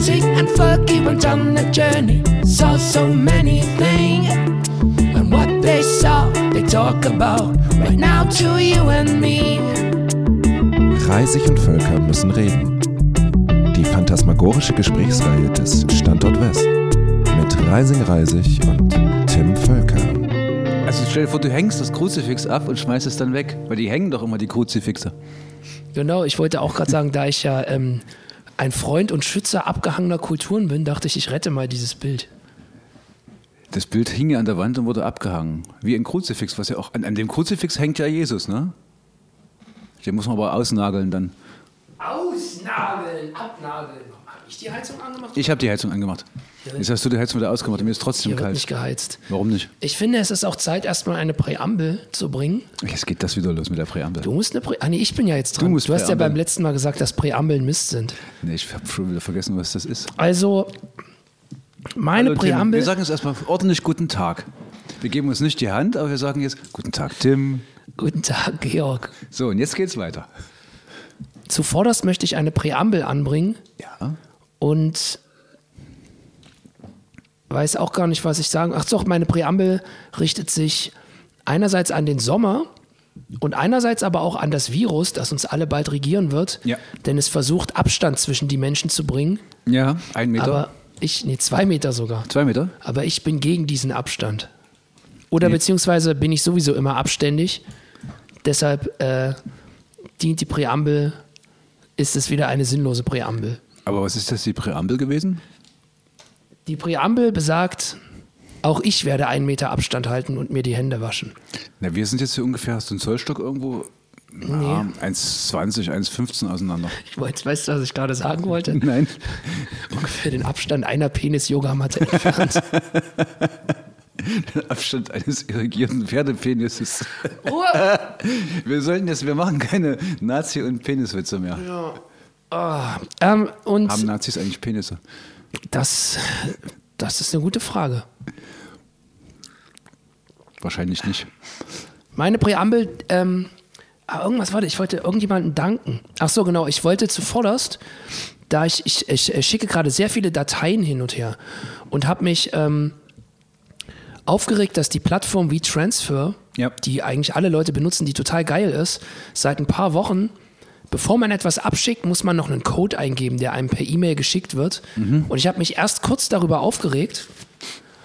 Rising and Fergie went on a journey, saw so many things. And what they saw, they talk about right now to you and me. Reisig und Völker müssen reden. Die phantasmagorische Gesprächsreihe des Standort West. Mit Reising Reisig und Tim Völker. Also stell dir vor, du hängst das Kruzifix ab und schmeißt es dann weg, weil die hängen doch immer die Kruzifixe. Genau, ich wollte auch gerade sagen, da ich ja ähm, ein Freund und Schützer abgehangener Kulturen bin, dachte ich, ich rette mal dieses Bild. Das Bild hing ja an der Wand und wurde abgehangen. Wie ein Kruzifix, was ja auch. An, an dem Kruzifix hängt ja Jesus, ne? Den muss man aber ausnageln dann. Ausnageln, abnageln. Habe ich die Heizung angemacht? Ich habe die Heizung angemacht. Jetzt hast du die Heizung wieder ausgemacht mir ist trotzdem Hier wird kalt. nicht geheizt. Warum nicht? Ich finde, es ist auch Zeit, erstmal eine Präambel zu bringen. Jetzt geht das wieder los mit der Präambel. Du musst eine Prä ah, nee, ich bin ja jetzt dran. Du musst hast ja Präambel. beim letzten Mal gesagt, dass Präambeln Mist sind. Nee, ich habe schon wieder vergessen, was das ist. Also, meine Hallo, Tim. Präambel. Wir sagen jetzt erstmal ordentlich guten Tag. Wir geben uns nicht die Hand, aber wir sagen jetzt Guten Tag, Tim. Guten Tag, Georg. So, und jetzt geht's weiter. Zuvorderst möchte ich eine Präambel anbringen Ja. und weiß auch gar nicht, was ich sagen. Ach doch, meine Präambel richtet sich einerseits an den Sommer und einerseits aber auch an das Virus, das uns alle bald regieren wird. Ja. Denn es versucht, Abstand zwischen die Menschen zu bringen. Ja, ein Meter. Aber ich, nee, zwei Meter sogar. Zwei Meter? Aber ich bin gegen diesen Abstand. Oder Nee. beziehungsweise bin ich sowieso immer abständig. Deshalb äh, dient die Präambel, ist es wieder eine sinnlose Präambel. Aber was ist das, die Präambel gewesen? Die Präambel besagt, auch ich werde einen Meter Abstand halten und mir die Hände waschen. Na, wir sind jetzt hier ungefähr, hast du einen Zollstock irgendwo? Ja, 1,20, 1,15 auseinander. Ich wollte, weißt du, was ich gerade sagen wollte? Nein. Ungefähr den Abstand einer Penis-Yogamatte entfernt. Abstand eines irrigierten Pferdepenises. Ruhe! Wir sollten jetzt, wir machen keine Nazi- und Peniswitze mehr. ähm, und Haben Nazis eigentlich Penisse? das, das ist eine gute Frage. Wahrscheinlich nicht. Meine Präambel, ähm, ah, irgendwas, warte, ich wollte irgendjemandem danken. Ach so, genau, ich wollte zuvorderst, da ich, ich, ich, äh, schicke gerade sehr viele Dateien hin und her und habe mich ähm, aufgeregt, dass die Plattform wie Transfer, Ja. die eigentlich alle Leute benutzen, die total geil ist, seit ein paar Wochen, bevor man etwas abschickt, muss man noch einen Code eingeben, der einem per E-Mail geschickt wird. Und ich habe mich erst kurz darüber aufgeregt,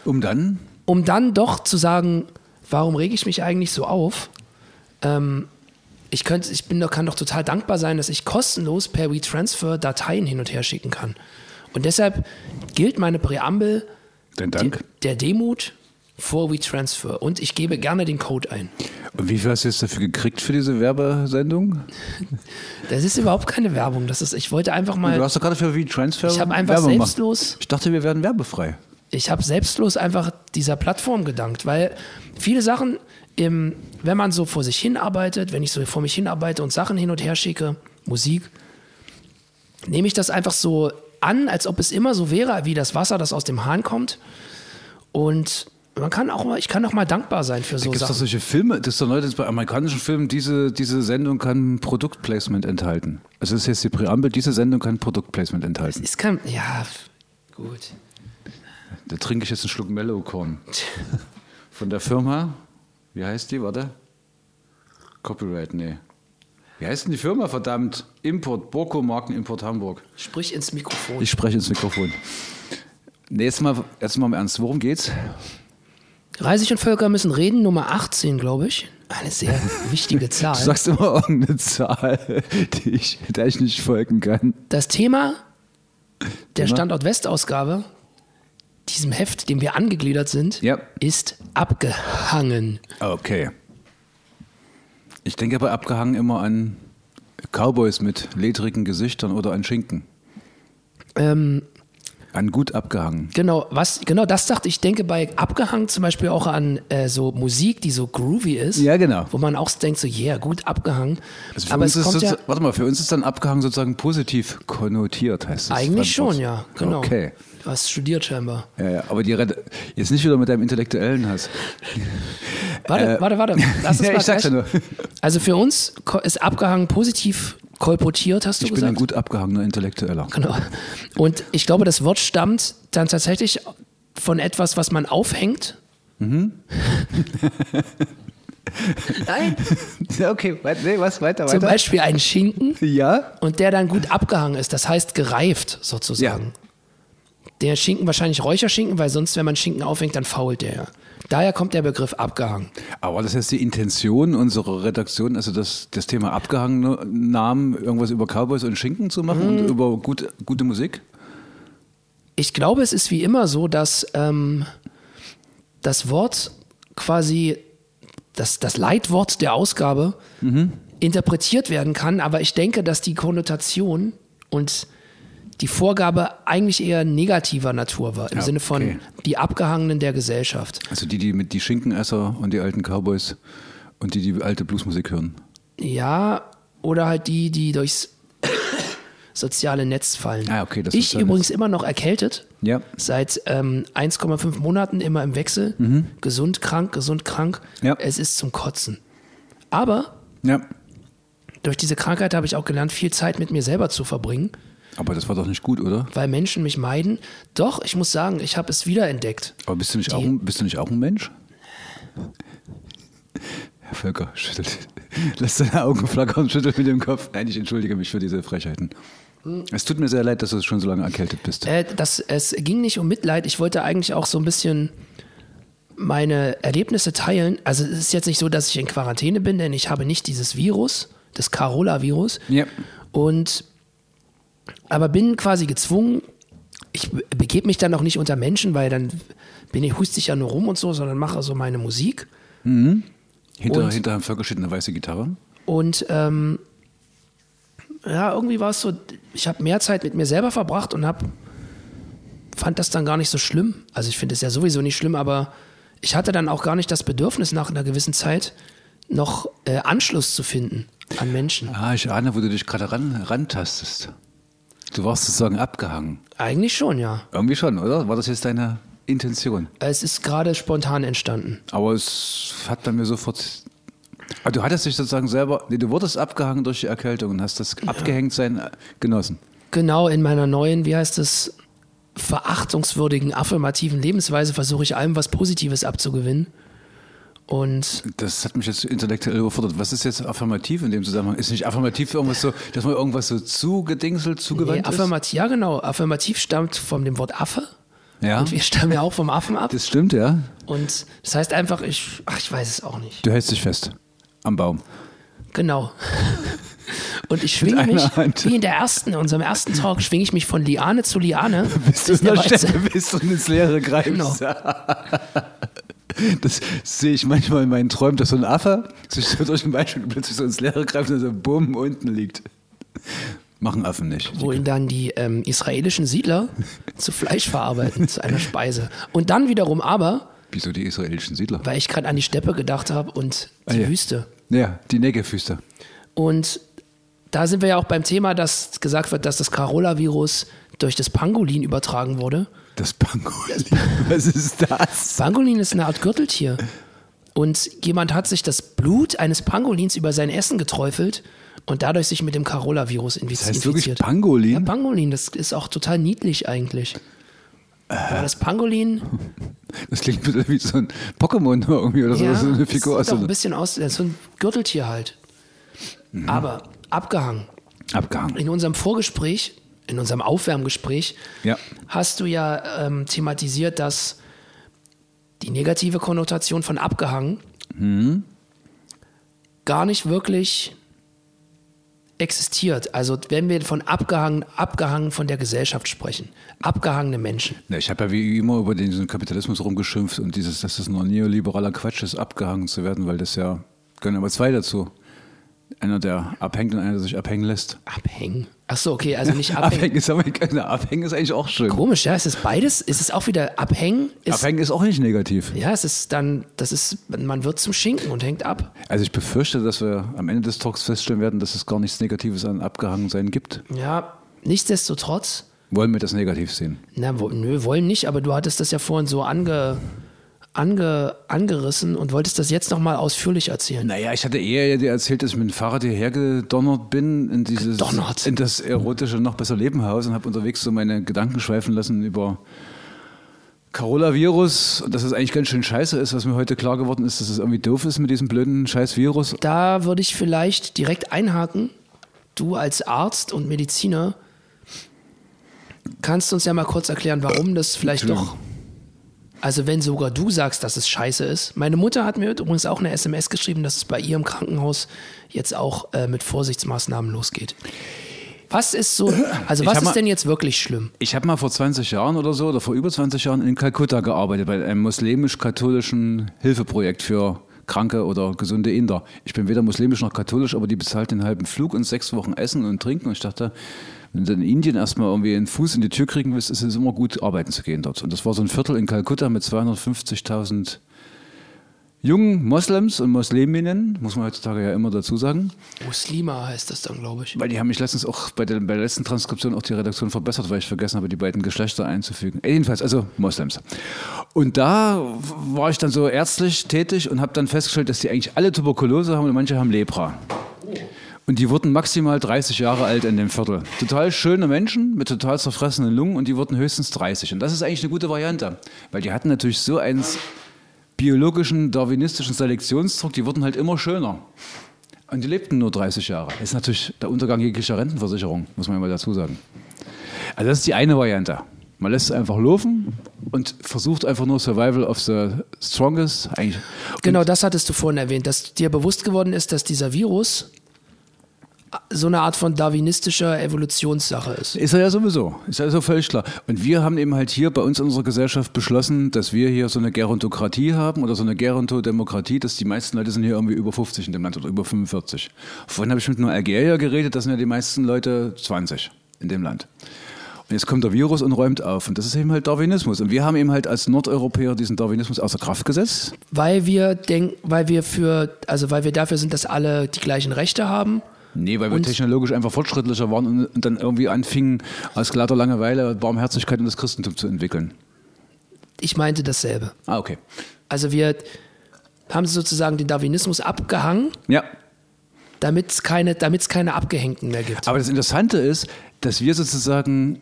Um dann? um dann doch zu sagen, warum rege ich mich eigentlich so auf? Ähm, ich könnte, ich bin doch, kann doch total dankbar sein, dass ich kostenlos per WeTransfer Dateien hin und her schicken kann. Und deshalb gilt meine Präambel Dein de, Dank. der Demut vor WeTransfer. Und ich gebe gerne den Code ein. Und wie viel hast du jetzt dafür gekriegt für diese Werbesendung? Das ist überhaupt keine Werbung. Das ist, ich wollte einfach Du mal, hast doch gerade für wie Transfer ich habe einfach Werbung gemacht. selbstlos Ich dachte, wir werden werbefrei. ich habe selbstlos einfach dieser Plattform gedankt, weil viele Sachen, im, wenn man so vor sich hin arbeitet, wenn ich so vor mich hin arbeite und Sachen hin und her schicke, Musik, nehme ich das einfach so an, als ob es immer so wäre, wie das Wasser, das aus dem Hahn kommt. Und man kann auch mal, ich kann auch mal dankbar sein für so Gibt es doch Sachen. solche Filme, das ist doch neu, dass bei amerikanischen Filmen, diese, diese Sendung kann Produktplacement enthalten. Also das ist jetzt die Präambel, diese Sendung kann Produktplacement enthalten. Es kann, ja, gut. Da trinke ich jetzt einen Schluck Mellowcorn. Von der Firma, wie heißt die, warte? Copyright, nee. Wie heißt denn die Firma, verdammt? Import, Borco Markenimport Hamburg. Sprich ins Mikrofon. Ich spreche ins Mikrofon. Nee, jetzt mal, jetzt mal im Ernst, worum geht's? Reisig und Völker müssen reden, Nummer 18, glaube ich. Eine sehr wichtige Zahl. Du sagst immer irgendeine Zahl, die ich, der ich nicht folgen kann. Das Thema der? Standort West-Ausgabe, diesem Heft, dem wir angegliedert sind, Ja. ist abgehangen. Okay. Ich denke aber abgehangen immer an Cowboys mit ledrigen Gesichtern oder an Schinken. Ähm, An gut abgehangen. genau, was, genau das dachte ich. Denke bei abgehangen zum Beispiel auch an äh, so Musik, die so groovy ist. Ja, genau. Wo man auch denkt, so, yeah, gut abgehangen. Also für Aber uns es ist kommt ja warte mal, für uns ist dann abgehangen sozusagen positiv konnotiert, heißt das. eigentlich schon, ja. Genau. Okay. Du hast studiert scheinbar. Ja, ja, aber die Rede, jetzt nicht wieder mit deinem intellektuellen Hass. Warte, warte, warte. Lass uns Äh, Ja, mal ich sag's ja nur. Also für uns ist abgehangen positiv kolportiert, hast du Ich bin gesagt? ein gut abgehangener Intellektueller. Genau. Und ich glaube, das Wort stammt dann tatsächlich von etwas, was man aufhängt. Mhm. Nein, Ja, okay, nee, was weiter, zum Beispiel ein Schinken Ja? und der dann gut abgehangen ist, das heißt gereift sozusagen. Der Schinken wahrscheinlich Räucherschinken, weil sonst, wenn man Schinken aufhängt, dann fault der ja. Daher kommt der Begriff abgehangen. Aber das heißt, die Intention unserer Redaktion, also das, das Thema abgehangene Namen, irgendwas über Cowboys und Schinken zu machen Mhm. und über gut, gute Musik? Ich glaube, es ist wie immer so, dass ähm, das Wort quasi, das, das Leitwort der Ausgabe interpretiert werden kann, aber ich denke, dass die Konnotation und die Vorgabe eigentlich eher negativer Natur war, im Ja, Sinne von okay. die Abgehangenen der Gesellschaft. Also die, die mit die Schinkenesser und die alten Cowboys und die, die alte Bluesmusik hören. Ja, oder halt die, die durchs soziale Netz fallen. Ah, okay, das ich übrigens immer noch erkältet. Ja. Seit ähm, 1,5 Monaten immer im Wechsel. Gesund, krank, gesund, krank. Mhm. Ja. Es ist zum Kotzen. Aber Ja. durch diese Krankheit habe ich auch gelernt, viel Zeit mit mir selber zu verbringen, Aber das war doch nicht gut, oder? weil Menschen mich meiden. Doch, ich muss sagen, ich habe es wiederentdeckt. Aber bist du nicht, Die- auch, ein, bist du nicht auch ein Mensch? Herr Völker schüttelt, lässt seine Augen flackern und schüttelt mit dem Kopf. Nein, ich entschuldige mich für diese Frechheiten. Es tut mir sehr leid, dass du schon so lange erkältet bist. Äh, das, es ging nicht um Mitleid. Ich wollte eigentlich auch so ein bisschen meine Erlebnisse teilen. Also es ist jetzt nicht so, dass ich in Quarantäne bin, denn ich habe nicht dieses Virus, das Carola-Virus. Ja. Und aber bin quasi gezwungen, ich be- begebe mich dann auch nicht unter Menschen, weil dann bin ich, huste ich ja nur rum und so, sondern mache so meine Musik. Hinter, Und- hinter Herrn Völker steht eine weiße Gitarre. Und ähm, ja, irgendwie war es so, ich habe mehr Zeit mit mir selber verbracht und hab, fand das dann gar nicht so schlimm. Also ich finde es ja sowieso nicht schlimm, aber ich hatte dann auch gar nicht das Bedürfnis nach einer gewissen Zeit noch äh, Anschluss zu finden an Menschen. Ah, ich ahne, wo du dich gerade ran, rantastest. Du warst sozusagen abgehangen. Eigentlich schon, ja. Irgendwie schon, oder? War das jetzt deine Intention? Es ist gerade spontan entstanden. Aber es hat bei mir sofort. Aber du hattest dich sozusagen selber. Nee, du wurdest abgehangen durch die Erkältung und hast das Abgehängtsein äh, genossen. Genau in meiner neuen, wie heißt es, verachtungswürdigen, affirmativen Lebensweise versuche ich allem was Positives abzugewinnen. Und Das hat mich jetzt intellektuell überfordert. Was ist jetzt affirmativ in dem Zusammenhang? Ist nicht affirmativ irgendwas so, dass man irgendwas so zugedingselt, nee, zugewandt ist? affirmativ, ja genau, affirmativ stammt von dem Wort Affe. Ja, Und wir stammen ja auch vom Affen ab. das stimmt, ja. Und das heißt einfach, ich, ach, ich weiß es auch nicht. Du hältst dich fest. Am Baum. Genau. Und ich schwinge mich, Hand. wie in der ersten, in unserem ersten Talk, schwinge ich mich von Liane zu Liane. Bis du, Bis der in der Weiße- Stelle bist und ins Leere greifst. Genau. Das sehe ich manchmal in meinen Träumen, dass so ein Affe sich so durch den Beispiel plötzlich so ins Leere greift und so bumm unten liegt. Machen Affen nicht. wo ihn dann die ähm, israelischen Siedler zu Fleisch verarbeiten, zu einer Speise. Und dann wiederum aber, Wieso die israelischen Siedler? weil ich gerade an die Steppe gedacht habe und die Ah, ja. Wüste. Ja, die Negev-Wüste. Und da sind wir ja auch beim Thema, dass gesagt wird, dass das Carola-Virus durch das Pangolin übertragen wurde. Das Pangolin. Was ist das? Pangolin ist eine Art Gürteltier. Und jemand hat sich das Blut eines Pangolins über sein Essen geträufelt und dadurch sich mit dem Carola-Virus infiz Das heißt wirklich infiziert. Pangolin? Ja, Pangolin, das ist auch total niedlich eigentlich. Aber das Pangolin, Das klingt ein bisschen wie so ein Pokémon irgendwie oder so, ja, so eine das Figur aus sieht so doch ein bisschen aus, das so ein Gürteltier halt. Mhm. Aber abgehangen. abgehangen. In unserem Vorgespräch, in unserem Aufwärmgespräch, Ja. hast du ja ähm, thematisiert, dass die negative Konnotation von abgehangen Mhm. gar nicht wirklich existiert. Also wenn wir von abgehangen, abgehangen von der Gesellschaft sprechen, abgehangene Menschen. Na, ich habe ja wie immer über den diesen Kapitalismus rumgeschimpft und dieses, dass das nur neoliberaler Quatsch ist, abgehangen zu werden, weil das ja, gehören aber zwei dazu. Einer, der abhängt und einer, der sich abhängen lässt. Abhängen. Ach so, okay, also nicht abhängen. Abhängen ist, aber, abhängen ist eigentlich auch schön. Komisch, ja, ist es beides? Ist es auch wieder abhängen? Ist, Abhängen ist auch nicht negativ. ja, es ist dann, das ist, man wird zum Schinken und hängt ab. Also ich befürchte, dass wir am Ende des Talks feststellen werden, dass es gar nichts Negatives an Abgehangensein gibt. Ja, nichtsdestotrotz, Wollen wir das negativ sehen? na, wo, nö, wollen nicht, aber du hattest das ja vorhin so ange, ange, angerissen und wolltest das jetzt nochmal ausführlich erzählen. Naja, ich hatte eher dir erzählt, dass ich mit dem Fahrrad hierher gedonnert bin in dieses Gedonnert. in das erotische noch besser Lebenhaus und habe unterwegs so meine Gedanken schweifen lassen über Coronavirus und dass es eigentlich ganz schön scheiße ist, was mir heute klar geworden ist, dass es irgendwie doof ist mit diesem blöden scheiß Virus. Da würde ich vielleicht direkt einhaken. Du als Arzt und Mediziner kannst uns ja mal kurz erklären, warum das vielleicht doch. Also wenn sogar du sagst, dass es scheiße ist. Meine Mutter hat mir übrigens auch eine SMS geschrieben, dass es bei ihr im Krankenhaus jetzt auch äh, mit Vorsichtsmaßnahmen losgeht. Was ist so, also was hab mal- ist denn jetzt wirklich schlimm? Ich habe mal vor 20 Jahren oder so oder vor über 20 Jahren in Kalkutta gearbeitet bei einem muslimisch-katholischen Hilfeprojekt für kranke oder gesunde Inder. Ich bin weder muslimisch noch katholisch, aber die bezahlten den halben Flug und sechs Wochen Essen und Trinken. Und ich dachte, wenn du in Indien erstmal irgendwie einen Fuß in die Tür kriegen willst, ist es immer gut, arbeiten zu gehen dort. Und das war so ein Viertel in Kalkutta mit 250.000 jungen Moslems und Musliminnen, muss man heutzutage ja immer dazu sagen. Muslima heißt das dann, glaube ich. Weil die haben mich letztens auch bei der, bei der letzten Transkription auch die Redaktion verbessert, weil ich vergessen habe, die beiden Geschlechter einzufügen. Jedenfalls, also Moslems. Und da war ich dann so ärztlich tätig und habe dann festgestellt, dass die eigentlich alle Tuberkulose haben und manche haben Lepra. Und die wurden maximal 30 Jahre alt in dem Viertel. Total schöne Menschen mit total zerfressenen Lungen und die wurden höchstens 30. Und das ist eigentlich eine gute Variante, weil die hatten natürlich so einen biologischen, darwinistischen Selektionsdruck, die wurden halt immer schöner. Und die lebten nur 30 Jahre. Das ist natürlich der Untergang jeglicher Rentenversicherung, muss man mal dazu sagen. Also das ist die eine Variante. Man lässt es einfach laufen und versucht einfach nur Survival of the Strongest. Eigentlich. Genau, das hattest du vorhin erwähnt, dass dir bewusst geworden ist, dass dieser Virus so eine Art von darwinistischer Evolutionssache ist. Ist er ja sowieso. Ist ja so völlig klar. Und wir haben eben halt hier bei uns in unserer Gesellschaft beschlossen, dass wir hier so eine Gerontokratie haben oder so eine Gerontodemokratie, dass die meisten Leute sind hier irgendwie über 50 in dem Land oder über 45. Vorhin habe ich mit einer Algerier geredet, das sind ja die meisten Leute 20 in dem Land. Und jetzt kommt der Virus und räumt auf. Und das ist eben halt Darwinismus. Und wir haben eben halt als Nordeuropäer diesen Darwinismus außer Kraft gesetzt. Weil wir denken, weil wir für, also weil wir dafür sind, dass alle die gleichen Rechte haben. Nee, weil wir Und- technologisch einfach fortschrittlicher waren und, dann irgendwie anfingen, aus glatter Langeweile Barmherzigkeit und das Christentum zu entwickeln. Ich meinte dasselbe. Ah, okay. Also wir haben sozusagen den Darwinismus abgehangen, Ja, damit es keine, damit's keine Abgehängten mehr gibt. Aber das Interessante ist, dass wir sozusagen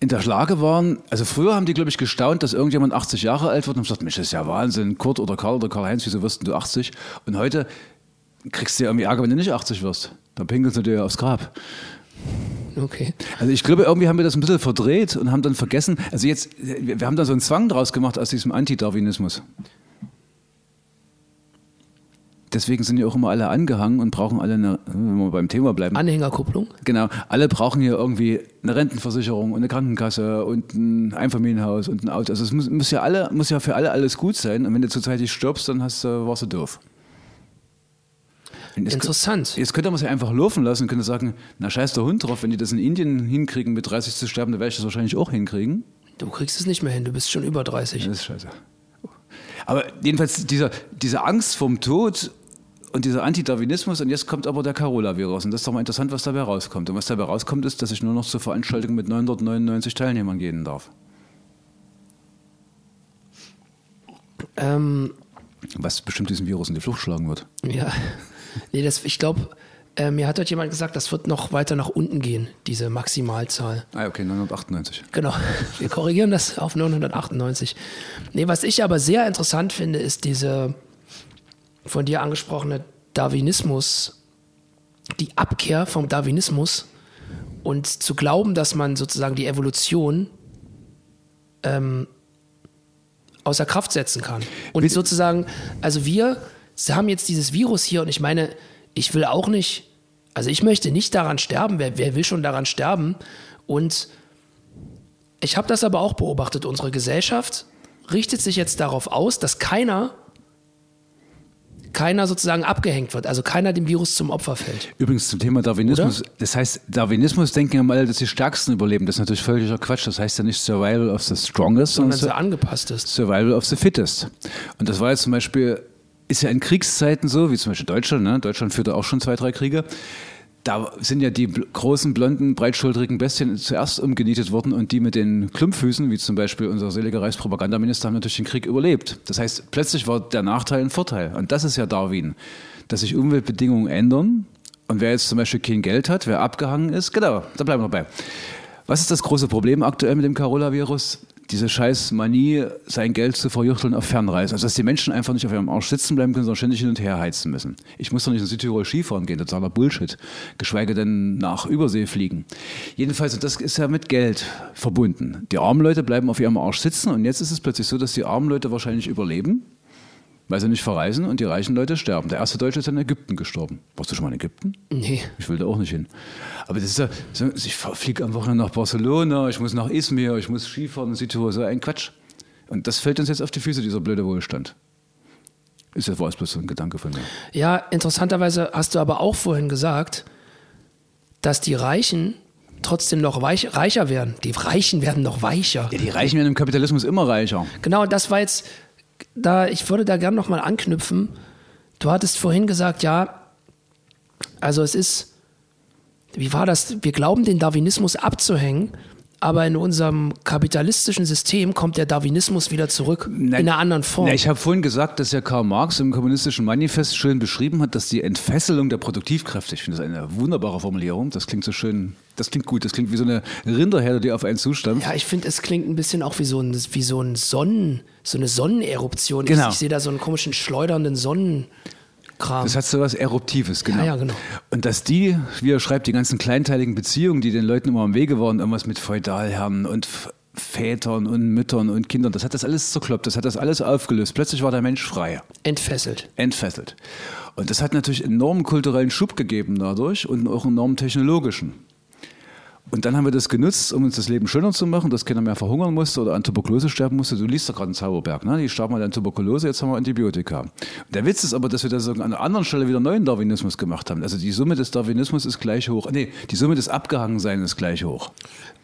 in der Lage waren, also früher haben die, glaube ich, gestaunt, dass irgendjemand 80 Jahre alt wird und haben gesagt, Mensch, das ist ja Wahnsinn, Kurt oder Karl oder Karl-Heinz, wieso wirst du 80? Und heute kriegst du ja irgendwie Ärger, wenn du nicht 80 wirst. Dann pinkelst du dir aufs Grab. Okay. Also ich glaube, irgendwie haben wir das ein bisschen verdreht und haben dann vergessen, also jetzt, wir haben da so einen Zwang draus gemacht aus diesem Anti-Darwinismus. Deswegen sind ja auch immer alle angehangen und brauchen alle, eine, wenn wir beim Thema bleiben, Anhängerkupplung. Genau, alle brauchen hier irgendwie eine Rentenversicherung und eine Krankenkasse und ein Einfamilienhaus und ein Auto. Also es muss, muss, ja alle, muss ja für alle alles gut sein. Und wenn du zurzeitig stirbst, dann hast, du- warst du doof. Jetzt, Interessant. jetzt könnte man es ja einfach laufen lassen und könnte sagen, na scheiß der Hund drauf, wenn die das in Indien hinkriegen, mit 30 zu sterben, dann werde ich das wahrscheinlich auch hinkriegen. Du kriegst es nicht mehr hin, du bist schon über 30. Das ist scheiße. Aber jedenfalls dieser, diese Angst vom Tod und dieser Antidarwinismus und jetzt kommt aber der Carola-Virus und das ist doch mal interessant, was dabei rauskommt. Und was dabei rauskommt, ist, dass ich nur noch zur Veranstaltung mit 999 Teilnehmern gehen darf. Ähm, Was bestimmt diesen Virus in die Flucht schlagen wird. ja. Nee, das, ich glaube, äh, mir hat heute jemand gesagt, das wird noch weiter nach unten gehen, diese Maximalzahl. Ah, okay, 998. Genau, wir korrigieren das auf 998. Nee, was ich aber sehr interessant finde, ist diese von dir angesprochene Darwinismus, die Abkehr vom Darwinismus und zu glauben, dass man sozusagen die Evolution ähm, außer Kraft setzen kann. Und sozusagen, also wir haben jetzt dieses Virus hier und ich meine, ich will auch nicht, also ich möchte nicht daran sterben, wer, wer will schon daran sterben? Und ich habe das aber auch beobachtet. Unsere Gesellschaft richtet sich jetzt darauf aus, dass keiner, keiner sozusagen abgehängt wird, also keiner dem Virus zum Opfer fällt. Übrigens zum Thema Darwinismus. Das heißt, Darwinismus denken ja mal, dass die Stärksten überleben. Das ist natürlich völliger Quatsch. Das heißt ja nicht Survival of the Strongest, Sondern sondern so angepasst ist. Survival of the Fittest. Und das war jetzt zum Beispiel, ist ja in Kriegszeiten so, wie zum Beispiel Deutschland, ne? Deutschland führte auch schon zwei, drei Kriege. da sind ja die großen, blonden, breitschultrigen Bestien zuerst umgenietet worden und die mit den Klumpfüßen, wie zum Beispiel unser seliger Reichspropagandaminister, haben natürlich den Krieg überlebt. Das heißt, plötzlich war der Nachteil ein Vorteil. Und das ist ja Darwin, dass sich Umweltbedingungen ändern. Und wer jetzt zum Beispiel kein Geld hat, wer abgehangen ist, genau, da bleiben wir dabei. Was ist das große Problem aktuell mit dem Coronavirus? Diese scheiß Manie, sein Geld zu verjuchteln auf Fernreisen. Also, dass die Menschen einfach nicht auf ihrem Arsch sitzen bleiben können, sondern ständig hin und her heizen müssen. Ich muss doch nicht in Südtirol Skifahren gehen, totaler Bullshit. Geschweige denn nach Übersee fliegen. Jedenfalls, das ist ja mit Geld verbunden. Die armen Leute bleiben auf ihrem Arsch sitzen und jetzt ist es plötzlich so, dass die armen Leute wahrscheinlich überleben, weil sie nicht verreisen und die reichen Leute sterben. Der erste Deutsche ist in Ägypten gestorben. Warst du schon mal in Ägypten? Nee. Ich will da auch nicht hin. Aber das ist ja, ich fliege am Wochenende nach Barcelona, ich muss nach Izmir, ich muss Skifahren Südtirol, so ein Quatsch. Und das fällt uns jetzt auf die Füße, dieser blöde Wohlstand. Ist das war bloß so ein Gedanke von mir. Ja, interessanterweise hast du aber auch vorhin gesagt, dass die Reichen trotzdem noch weich, reicher werden. Die Reichen werden noch weicher. Ja, die Reichen werden im Kapitalismus immer reicher. Genau, das war jetzt, da, ich würde da gerne nochmal anknüpfen. Du hattest vorhin gesagt, ja, also es ist, wie war das? Wir glauben, den Darwinismus abzuhängen, aber in unserem kapitalistischen System kommt der Darwinismus wieder zurück in einer anderen Form. Na, ich habe vorhin gesagt, dass ja Karl Marx im Kommunistischen Manifest schön beschrieben hat, dass die Entfesselung der Produktivkräfte, ich finde das eine wunderbare Formulierung, das klingt so schön, das klingt gut, das klingt wie so eine Rinderherde, die auf einen zustampft. ja, ich finde, es klingt ein bisschen auch wie so ein, wie so ein Sonnen, so eine Sonneneruption. Genau. Ich, ich sehe da so einen komischen schleudernden Sonnenkram. Das hat so was Eruptives, genau. Ja, ja, genau. Und dass die, wie er schreibt, die ganzen kleinteiligen Beziehungen, die den Leuten immer am Wege waren, irgendwas mit Feudalherren und Vätern und Müttern und Kindern, das hat das alles zerkloppt, das hat das alles aufgelöst. Plötzlich war der Mensch frei, Entfesselt. entfesselt. Und das hat natürlich enormen kulturellen Schub gegeben dadurch und auch enormen technologischen. Und dann haben wir das genutzt, um uns das Leben schöner zu machen, dass keiner mehr verhungern musste oder an Tuberkulose sterben musste. Du liest doch gerade in Zauberberg, ne? Die starben halt an Tuberkulose, jetzt haben wir Antibiotika. Der Witz ist aber, dass wir das an einer anderen Stelle wieder neuen Darwinismus gemacht haben. Also die Summe des Darwinismus ist gleich hoch. Nee, die Summe des Abgehangenseins ist gleich hoch.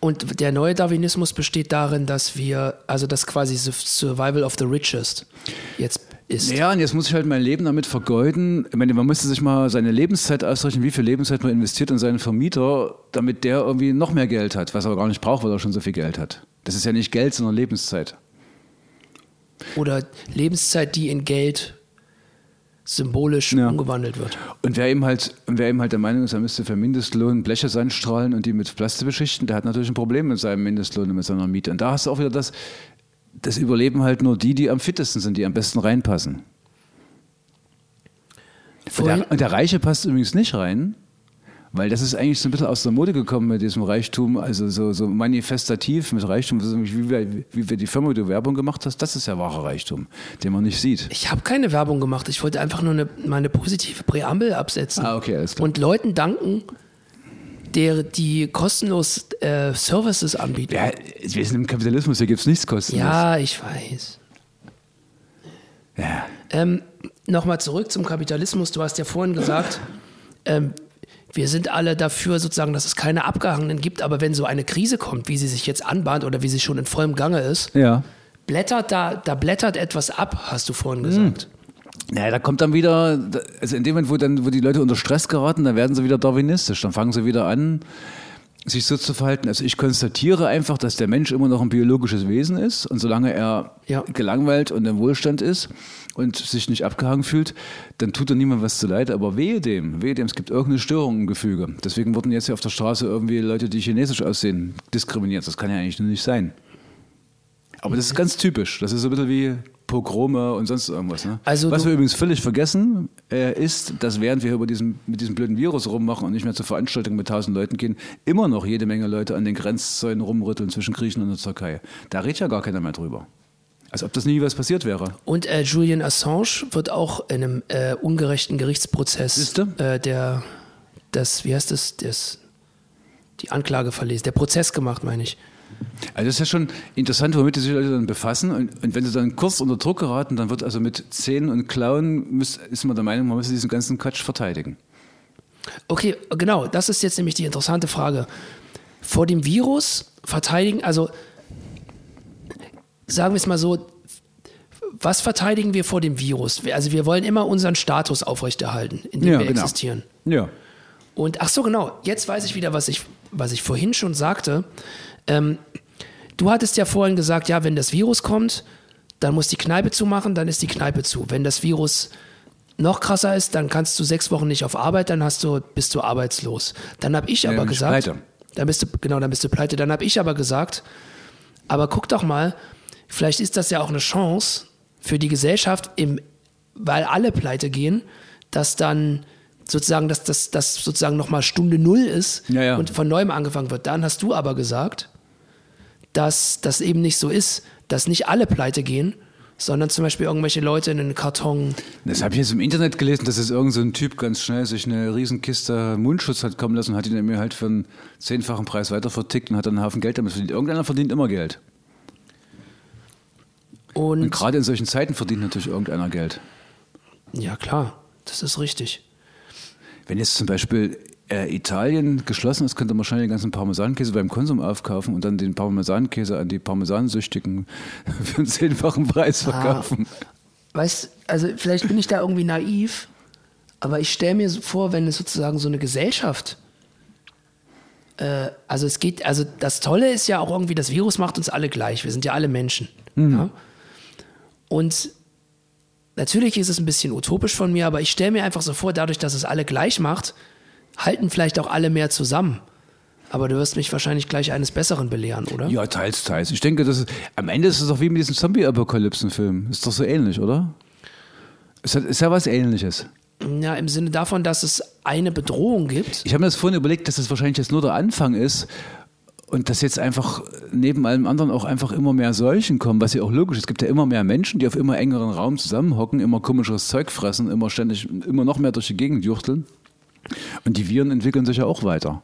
Und der neue Darwinismus besteht darin, dass wir, also das quasi Su- Survival of the Richest jetzt ist. Ja, und jetzt muss ich halt mein Leben damit vergeuden. Ich meine, man müsste sich mal seine Lebenszeit ausrechnen, wie viel Lebenszeit man investiert in seinen Vermieter, damit der irgendwie noch mehr Geld hat, was er gar nicht braucht, weil er schon so viel Geld hat. Das ist ja nicht Geld, sondern Lebenszeit. Oder Lebenszeit, die in Geld symbolisch Ja. umgewandelt wird. Und wer eben halt, wer eben halt der Meinung ist, er müsste für Mindestlohn Bleche sandstrahlen und die mit Plaste beschichten, der hat natürlich ein Problem mit seinem Mindestlohn und mit seiner Miete. Und da hast du auch wieder das, das überleben halt nur die, die am fittesten sind, die am besten reinpassen. Und der, und der Reiche passt übrigens nicht rein, weil das ist eigentlich so ein bisschen aus der Mode gekommen mit diesem Reichtum, also so, so manifestativ mit Reichtum, wie wir, wie wir die Firma, die du Werbung gemacht hast, das ist ja wahrer Reichtum, den man nicht sieht. ich habe keine Werbung gemacht. Ich wollte einfach nur eine, meine positive Präambel absetzen. Ah, okay, alles klar. Und Leuten danken, der, die kostenlos äh, Services anbieten. Ja, wir sind im Kapitalismus, hier gibt es nichts kostenlos. Ja, ich weiß. ja. Ähm, Nochmal zurück zum Kapitalismus. Du hast ja vorhin gesagt, ähm, wir sind alle dafür sozusagen, dass es keine Abgehangenen gibt, aber wenn so eine Krise kommt, wie sie sich jetzt anbahnt oder wie sie schon in vollem Gange ist, Ja. blättert da, da blättert etwas ab, hast du vorhin gesagt. Ja, da kommt dann wieder, also in dem Moment, wo, dann, wo die Leute unter Stress geraten, dann werden sie wieder darwinistisch. Dann fangen sie wieder an, sich so zu verhalten. Also ich konstatiere einfach, dass der Mensch immer noch ein biologisches Wesen ist und solange er Ja. gelangweilt und im Wohlstand ist und sich nicht abgehangen fühlt, dann tut er niemand was zu leid. Aber wehe dem, wehe dem, es gibt irgendeine Störung im Gefüge. Deswegen wurden jetzt hier auf der Straße irgendwie Leute, die chinesisch aussehen, diskriminiert. Das kann ja eigentlich nur nicht sein. Aber das ist ganz typisch. Das ist so ein bisschen wie Pogrome und sonst irgendwas. Ne? Also Was wir übrigens völlig vergessen, äh, ist, dass während wir über diesem, mit diesem blöden Virus rummachen und nicht mehr zur Veranstaltung mit tausend Leuten gehen, immer noch jede Menge Leute an den Grenzzäunen rumrütteln zwischen Griechenland und der Türkei. Da redet ja gar keiner mehr drüber. Als ob das nie was passiert wäre. Und äh, Julian Assange wird auch in einem äh, ungerechten Gerichtsprozess äh, der, das, wie heißt das, das, die Anklage verlesen, der Prozess gemacht, meine ich. Also das ist ja schon interessant, womit die sich Leute dann befassen. Und, und wenn sie dann kurz unter Druck geraten, dann wird also mit Zähnen und Klauen, müsst, ist man der Meinung, man müsse diesen ganzen Quatsch verteidigen. Okay, genau, das ist jetzt nämlich die interessante Frage. Vor dem Virus verteidigen, also sagen wir es mal so, was verteidigen wir vor dem Virus? Also wir wollen immer unseren Status aufrechterhalten, in dem wir existieren. Ja. Und ach so, genau, jetzt weiß ich wieder, was ich, was ich vorhin schon sagte. Ähm, du hattest ja vorhin gesagt, ja, wenn das Virus kommt, dann muss die Kneipe zumachen, dann ist die Kneipe zu. Wenn das Virus noch krasser ist, dann kannst du sechs Wochen nicht auf Arbeit, dann hast du, bist du arbeitslos. Dann habe ich aber du gesagt, pleite. dann bist du, genau, dann bist du pleite. Dann habe ich aber gesagt, aber guck doch mal, vielleicht ist das ja auch eine Chance für die Gesellschaft, im, weil alle pleite gehen, dass dann sozusagen, dass das dass sozusagen nochmal Stunde Null ist Ja, ja. und von neuem angefangen wird. Dann hast du aber gesagt, dass das eben nicht so ist, dass nicht alle pleite gehen, sondern zum Beispiel irgendwelche Leute in einen Karton. Das habe ich jetzt im Internet gelesen, dass es irgend so ein Typ ganz schnell sich eine Riesenkiste Mundschutz hat kommen lassen und hat ihn mir halt für einen zehnfachen Preis weiter vertickt und hat dann einen Haufen Geld damit verdient. Irgendeiner verdient immer Geld. Und Und gerade in solchen Zeiten verdient natürlich irgendeiner Geld. ja, klar, das ist richtig. Wenn jetzt zum Beispiel äh, Italien geschlossen ist, könnte man wahrscheinlich den ganzen Parmesankäse beim Konsum aufkaufen und dann den Parmesankäse an die Parmesansüchtigen für einen zehnfachen Preis verkaufen. Weißt, also vielleicht bin ich da irgendwie naiv, aber ich stelle mir vor, wenn es sozusagen so eine Gesellschaft, äh, also es geht, also das Tolle ist ja auch irgendwie, das Virus macht uns alle gleich. Wir sind ja alle Menschen. Ja? Und natürlich ist es ein bisschen utopisch von mir, aber ich stelle mir einfach so vor, dadurch, dass es alle gleich macht, halten vielleicht auch alle mehr zusammen. Aber du wirst mich wahrscheinlich gleich eines Besseren belehren, oder? Ja, teils, teils. Ich denke, das ist, am Ende ist es doch wie mit diesem Zombie-Apokalypsen-Film. Ist doch so ähnlich, oder? Ist, ja- ist ja was Ähnliches. Ja, im Sinne davon, dass es eine Bedrohung gibt. Ich habe mir das vorhin überlegt, dass das wahrscheinlich jetzt nur der Anfang ist und dass jetzt einfach neben allem anderen auch einfach immer mehr Seuchen kommen, was ja auch logisch ist. Es gibt ja immer mehr Menschen, die auf immer engeren Raum zusammenhocken, immer komischeres Zeug fressen, immer ständig, immer noch mehr durch die Gegend juchteln. Und die Viren entwickeln sich ja auch weiter.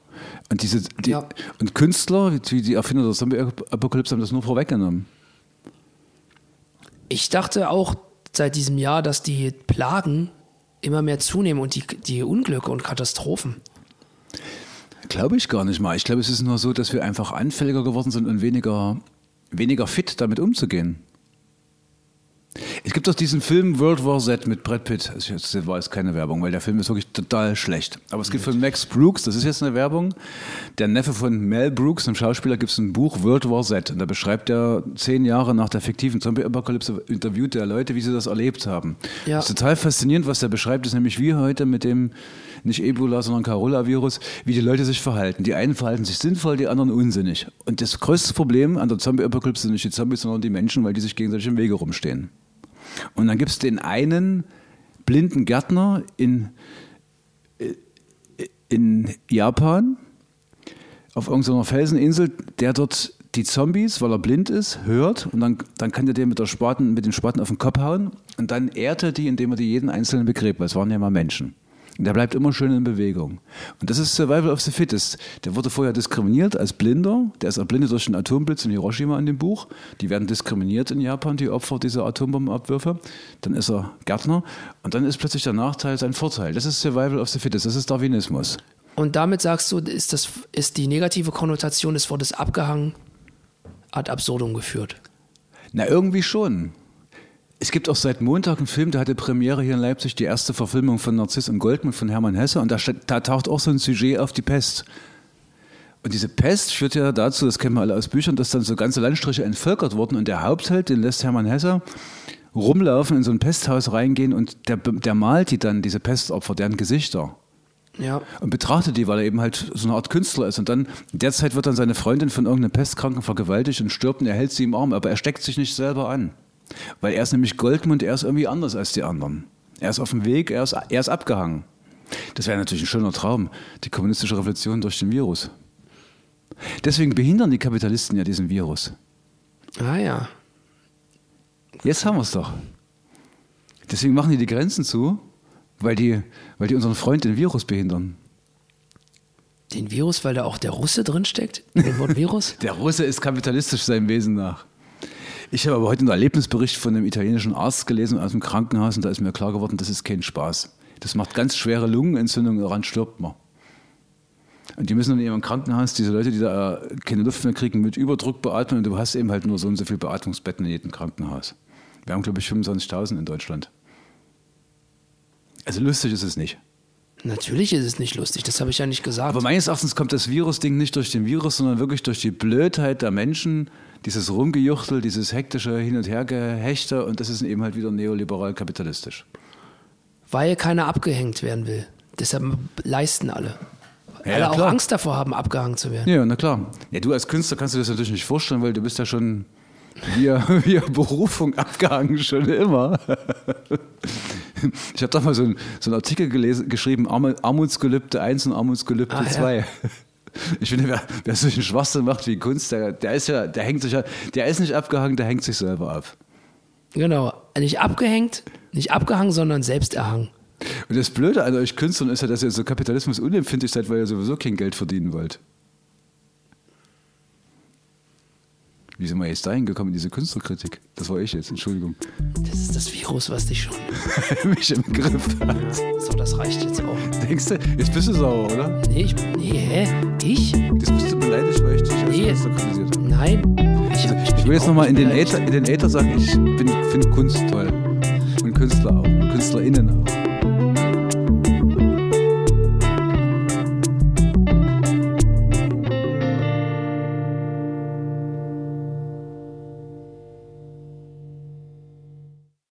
Und, diese, die, Ja. und Künstler, wie die Erfinder der Zombie-Apokalypse, haben das nur vorweggenommen. Ich dachte auch seit diesem Jahr, dass die Plagen immer mehr zunehmen und die, die Unglücke und Katastrophen. Glaube ich gar nicht mal. Ich glaube, es ist nur so, dass wir einfach anfälliger geworden sind und weniger, weniger fit damit umzugehen. Es gibt doch diesen Film World War Z mit Brad Pitt. Das ist- Das war jetzt keine Werbung, weil der Film ist wirklich total schlecht. Aber es gibt von Max Brooks, das ist jetzt eine Werbung, der Neffe von Mel Brooks, einem Schauspieler, gibt es ein Buch World War Z. Und da beschreibt er zehn Jahre nach der fiktiven Zombie-Apokalypse, interviewt er Leute, wie sie das erlebt haben. Ja. Das ist total faszinierend, was er beschreibt, ist nämlich wie heute mit dem, nicht Ebola, sondern Coronavirus, wie die Leute sich verhalten. Die einen verhalten sich sinnvoll, die anderen unsinnig. Und das größte Problem an der Zombie-Apokalypse sind nicht die Zombies, sondern die Menschen, weil die sich gegenseitig im Wege rumstehen. Und dann gibt es den einen blinden Gärtner in, äh, in Japan, auf irgendeiner Felseninsel, der dort die Zombies, weil er blind ist, hört und dann, dann kann er den mit, der Spaten, mit den Spaten auf den Kopf hauen und dann ehrt er die, indem er die jeden einzelnen begräbt, weil es waren ja mal Menschen. Der bleibt immer schön in Bewegung. Und das ist Survival of the Fittest. Der wurde vorher diskriminiert als Blinder. Der ist erblindet durch einen Atomblitz in Hiroshima in dem Buch. Die werden diskriminiert in Japan, die Opfer dieser Atombombenabwürfe. Dann ist er Gärtner. Und dann ist plötzlich der Nachteil sein Vorteil. Das ist Survival of the Fittest. Das ist Darwinismus. Und damit sagst du, ist, das, ist die negative Konnotation des Wortes abgehangen ad absurdum geführt. Na, irgendwie schon. Es gibt auch seit Montag einen Film, der hatte Premiere hier in Leipzig, die erste Verfilmung von Narziss und Goldmund von Hermann Hesse. Und da, da taucht auch so ein Sujet auf die Pest. Und diese Pest führt ja dazu, das kennen wir alle aus Büchern, dass dann so ganze Landstriche entvölkert wurden. Und der Hauptheld, den lässt Hermann Hesse rumlaufen, in so ein Pesthaus reingehen und der, der malt die dann, diese Pestopfer, deren Gesichter Ja. und betrachtet die, weil er eben halt so eine Art Künstler ist. Und dann, in der Zeit wird dann seine Freundin von irgendeinem Pestkranken vergewaltigt und stirbt und er hält sie im Arm, aber er steckt sich nicht selber an. Weil er ist nämlich Goldmund, er ist irgendwie anders als die anderen. Er ist auf dem Weg, er ist, er ist abgehangen. Das wäre natürlich ein schöner Traum, die kommunistische Revolution durch den Virus. Deswegen behindern die Kapitalisten ja diesen Virus. Ah ja. Jetzt haben wir es doch. Deswegen machen die die Grenzen zu, weil die, weil die unseren Freund den Virus behindern. Den Virus, weil da auch der Russe drin steckt? in dem Wort Virus? Der Russe ist kapitalistisch seinem Wesen nach. Ich habe aber heute einen Erlebnisbericht von einem italienischen Arzt gelesen aus dem Krankenhaus und da ist mir klar geworden, das ist kein Spaß. Das macht ganz schwere Lungenentzündungen, daran stirbt man. Und die müssen dann eben im Krankenhaus, diese Leute, die da äh, keine Luft mehr kriegen, mit Überdruck beatmen und du hast eben halt nur so und so viele Beatmungsbetten in jedem Krankenhaus. Wir haben, glaube ich, 25.000 in Deutschland. Also lustig ist es nicht. Natürlich ist es nicht lustig, das habe ich ja nicht gesagt. Aber meines Erachtens kommt das Virus-Ding nicht durch den Virus, sondern wirklich durch die Blödheit der Menschen, dieses Rumgejuchtel, dieses hektische Hin- und Hergehechte und das ist eben halt wieder neoliberal kapitalistisch. Weil keiner abgehängt werden will. Deshalb leisten alle. Ja, alle auch klar. Angst davor haben, abgehangen zu werden. Ja, na klar. Ja, du als Künstler kannst du das natürlich nicht vorstellen, weil du bist ja schon via, via Berufung abgehangen, schon immer. Ich habe doch mal so, ein, so einen Artikel gelesen, geschrieben, Arm, Armutsgelübde 1 und Armutsgelübde Ah, ja. 2. Ich finde, wer, wer solchen Schwachsinn macht wie Kunst, der, der ist ja, der hängt sich ja, der ist nicht abgehangen, der hängt sich selber ab. Genau. Nicht abgehängt, nicht abgehangen, sondern selbst erhangen. Und das Blöde an euch Künstlern ist ja, dass ihr so Kapitalismus unempfindlich seid, weil ihr sowieso kein Geld verdienen wollt. Wie sind wir jetzt dahin gekommen diese Künstlerkritik? Das war ich jetzt, Entschuldigung. Das ist das Virus, was dich schon. mich im Griff hat. So, das reicht jetzt auch. Denkst du, jetzt bist du sauer, oder? Nee, ich, nee hä? Ich? Jetzt bist du beleidigt, weil ich dich als Nee. Künstler kritisiert habe. Nein. Ich, hab- Ich will jetzt nochmal in den. Äther, in den Äther sagen, ich finde Kunst toll. Und Künstler auch. Und KünstlerInnen auch.